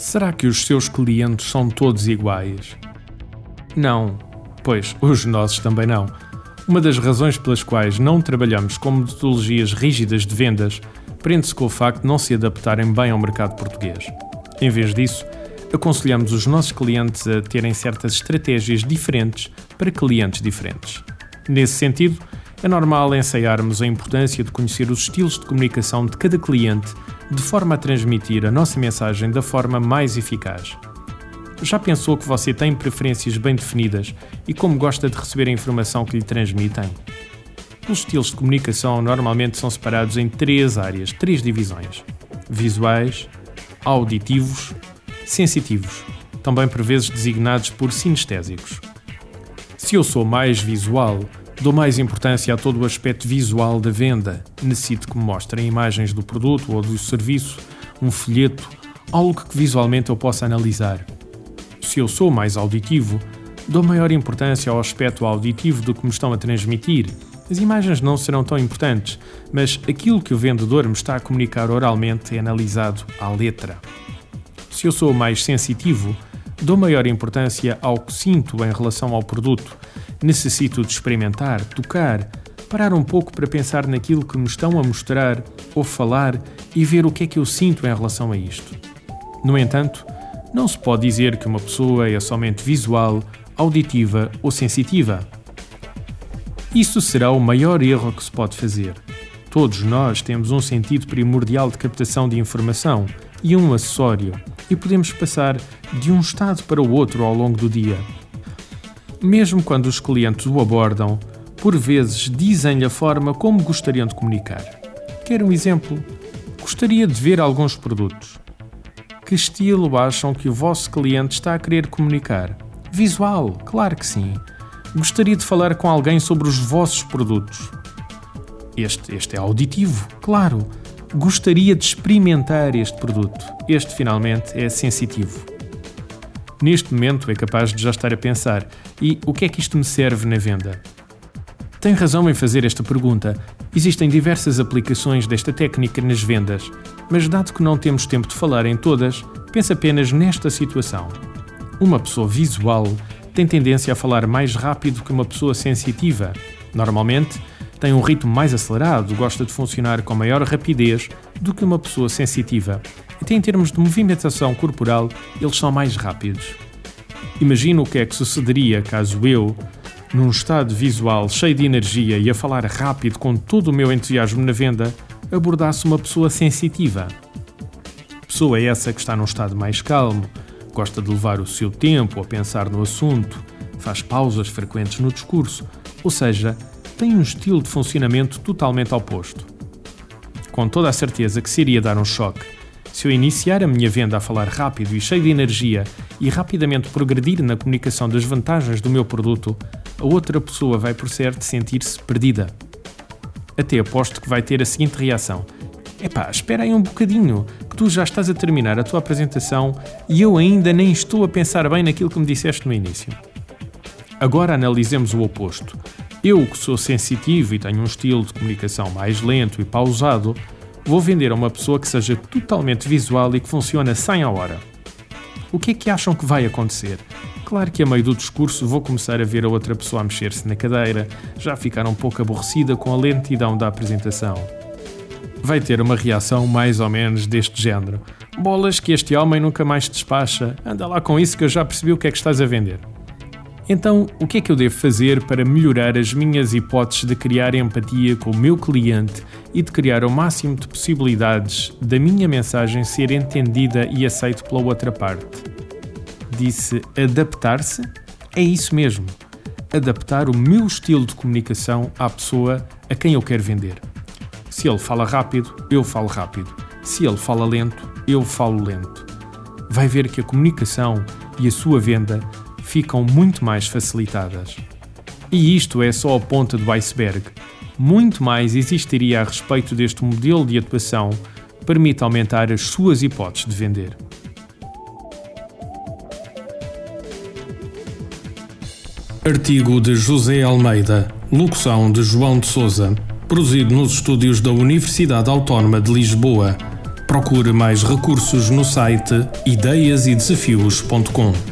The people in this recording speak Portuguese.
Será que os seus clientes são todos iguais? Não, pois os nossos também não. Uma das razões pelas quais não trabalhamos com metodologias rígidas de vendas prende-se com o facto de não se adaptarem bem ao mercado português. Em vez disso, aconselhamos os nossos clientes a terem certas estratégias diferentes para clientes diferentes. Nesse sentido, é normal ensaiarmos a importância de conhecer os estilos de comunicação de cada cliente de forma a transmitir a nossa mensagem da forma mais eficaz. Já pensou que você tem preferências bem definidas e como gosta de receber a informação que lhe transmitem? Os estilos de comunicação normalmente são separados em três áreas, três divisões: visuais, auditivos, sensitivos, também por vezes designados por sinestésicos. Se eu sou mais visual, Dou mais importância a todo o aspecto visual da venda. Necessito que me mostrem imagens do produto ou do serviço, um folheto, algo que visualmente eu possa analisar. Se eu sou mais auditivo, dou maior importância ao aspecto auditivo do que me estão a transmitir. As imagens não serão tão importantes, mas aquilo que o vendedor me está a comunicar oralmente é analisado à letra. Se eu sou mais sensitivo, dou maior importância ao que sinto em relação ao produto Necessito de experimentar, tocar, parar um pouco para pensar naquilo que me estão a mostrar ou falar e ver o que é que eu sinto em relação a isto. No entanto, não se pode dizer que uma pessoa é somente visual, auditiva ou sensitiva. Isso será o maior erro que se pode fazer. Todos nós temos um sentido primordial de captação de informação e um acessório, e podemos passar de um estado para o outro ao longo do dia. Mesmo quando os clientes o abordam, por vezes dizem-lhe a forma como gostariam de comunicar. Quer um exemplo? Gostaria de ver alguns produtos. Que estilo acham que o vosso cliente está a querer comunicar? Visual, claro que sim. Gostaria de falar com alguém sobre os vossos produtos. Este, este é auditivo, claro. Gostaria de experimentar este produto. Este, finalmente, é sensitivo neste momento é capaz de já estar a pensar: e o que é que isto me serve na venda? Tem razão em fazer esta pergunta. Existem diversas aplicações desta técnica nas vendas, mas dado que não temos tempo de falar em todas, pense apenas nesta situação. Uma pessoa visual tem tendência a falar mais rápido que uma pessoa sensitiva. Normalmente, tem um ritmo mais acelerado, gosta de funcionar com maior rapidez do que uma pessoa sensitiva. Até em termos de movimentação corporal, eles são mais rápidos. Imagino o que é que sucederia caso eu, num estado visual cheio de energia e a falar rápido com todo o meu entusiasmo na venda, abordasse uma pessoa sensitiva. Pessoa essa que está num estado mais calmo, gosta de levar o seu tempo a pensar no assunto, faz pausas frequentes no discurso, ou seja, tem um estilo de funcionamento totalmente oposto. Com toda a certeza que se iria dar um choque se eu iniciar a minha venda a falar rápido e cheio de energia e rapidamente progredir na comunicação das vantagens do meu produto, a outra pessoa vai por certo sentir-se perdida. Até aposto que vai ter a seguinte reação: Epá, espera aí um bocadinho, que tu já estás a terminar a tua apresentação e eu ainda nem estou a pensar bem naquilo que me disseste no início. Agora analisemos o oposto. Eu, que sou sensitivo e tenho um estilo de comunicação mais lento e pausado, vou vender a uma pessoa que seja totalmente visual e que funcione a 100 a hora. O que é que acham que vai acontecer? Claro que a meio do discurso vou começar a ver a outra pessoa a mexer-se na cadeira, já ficar um pouco aborrecida com a lentidão da apresentação. Vai ter uma reação mais ou menos deste género. Bolas que este homem nunca mais despacha, anda lá com isso que eu já percebi o que é que estás a vender. Então, o que é que eu devo fazer para melhorar as minhas hipóteses de criar empatia com o meu cliente e de criar o máximo de possibilidades da minha mensagem ser entendida e aceita pela outra parte? Disse adaptar-se? É isso mesmo. Adaptar o meu estilo de comunicação à pessoa a quem eu quero vender. Se ele fala rápido, eu falo rápido. Se ele fala lento, eu falo lento. Vai ver que a comunicação e a sua venda ficam muito mais facilitadas. E isto é só a ponta do iceberg. Muito mais existiria a respeito deste modelo de atuação que permite aumentar as suas hipóteses de vender. Artigo de José Almeida, locução de João de Souza, produzido nos estúdios da Universidade Autónoma de Lisboa Procure mais recursos no site ideiasedesafios.com.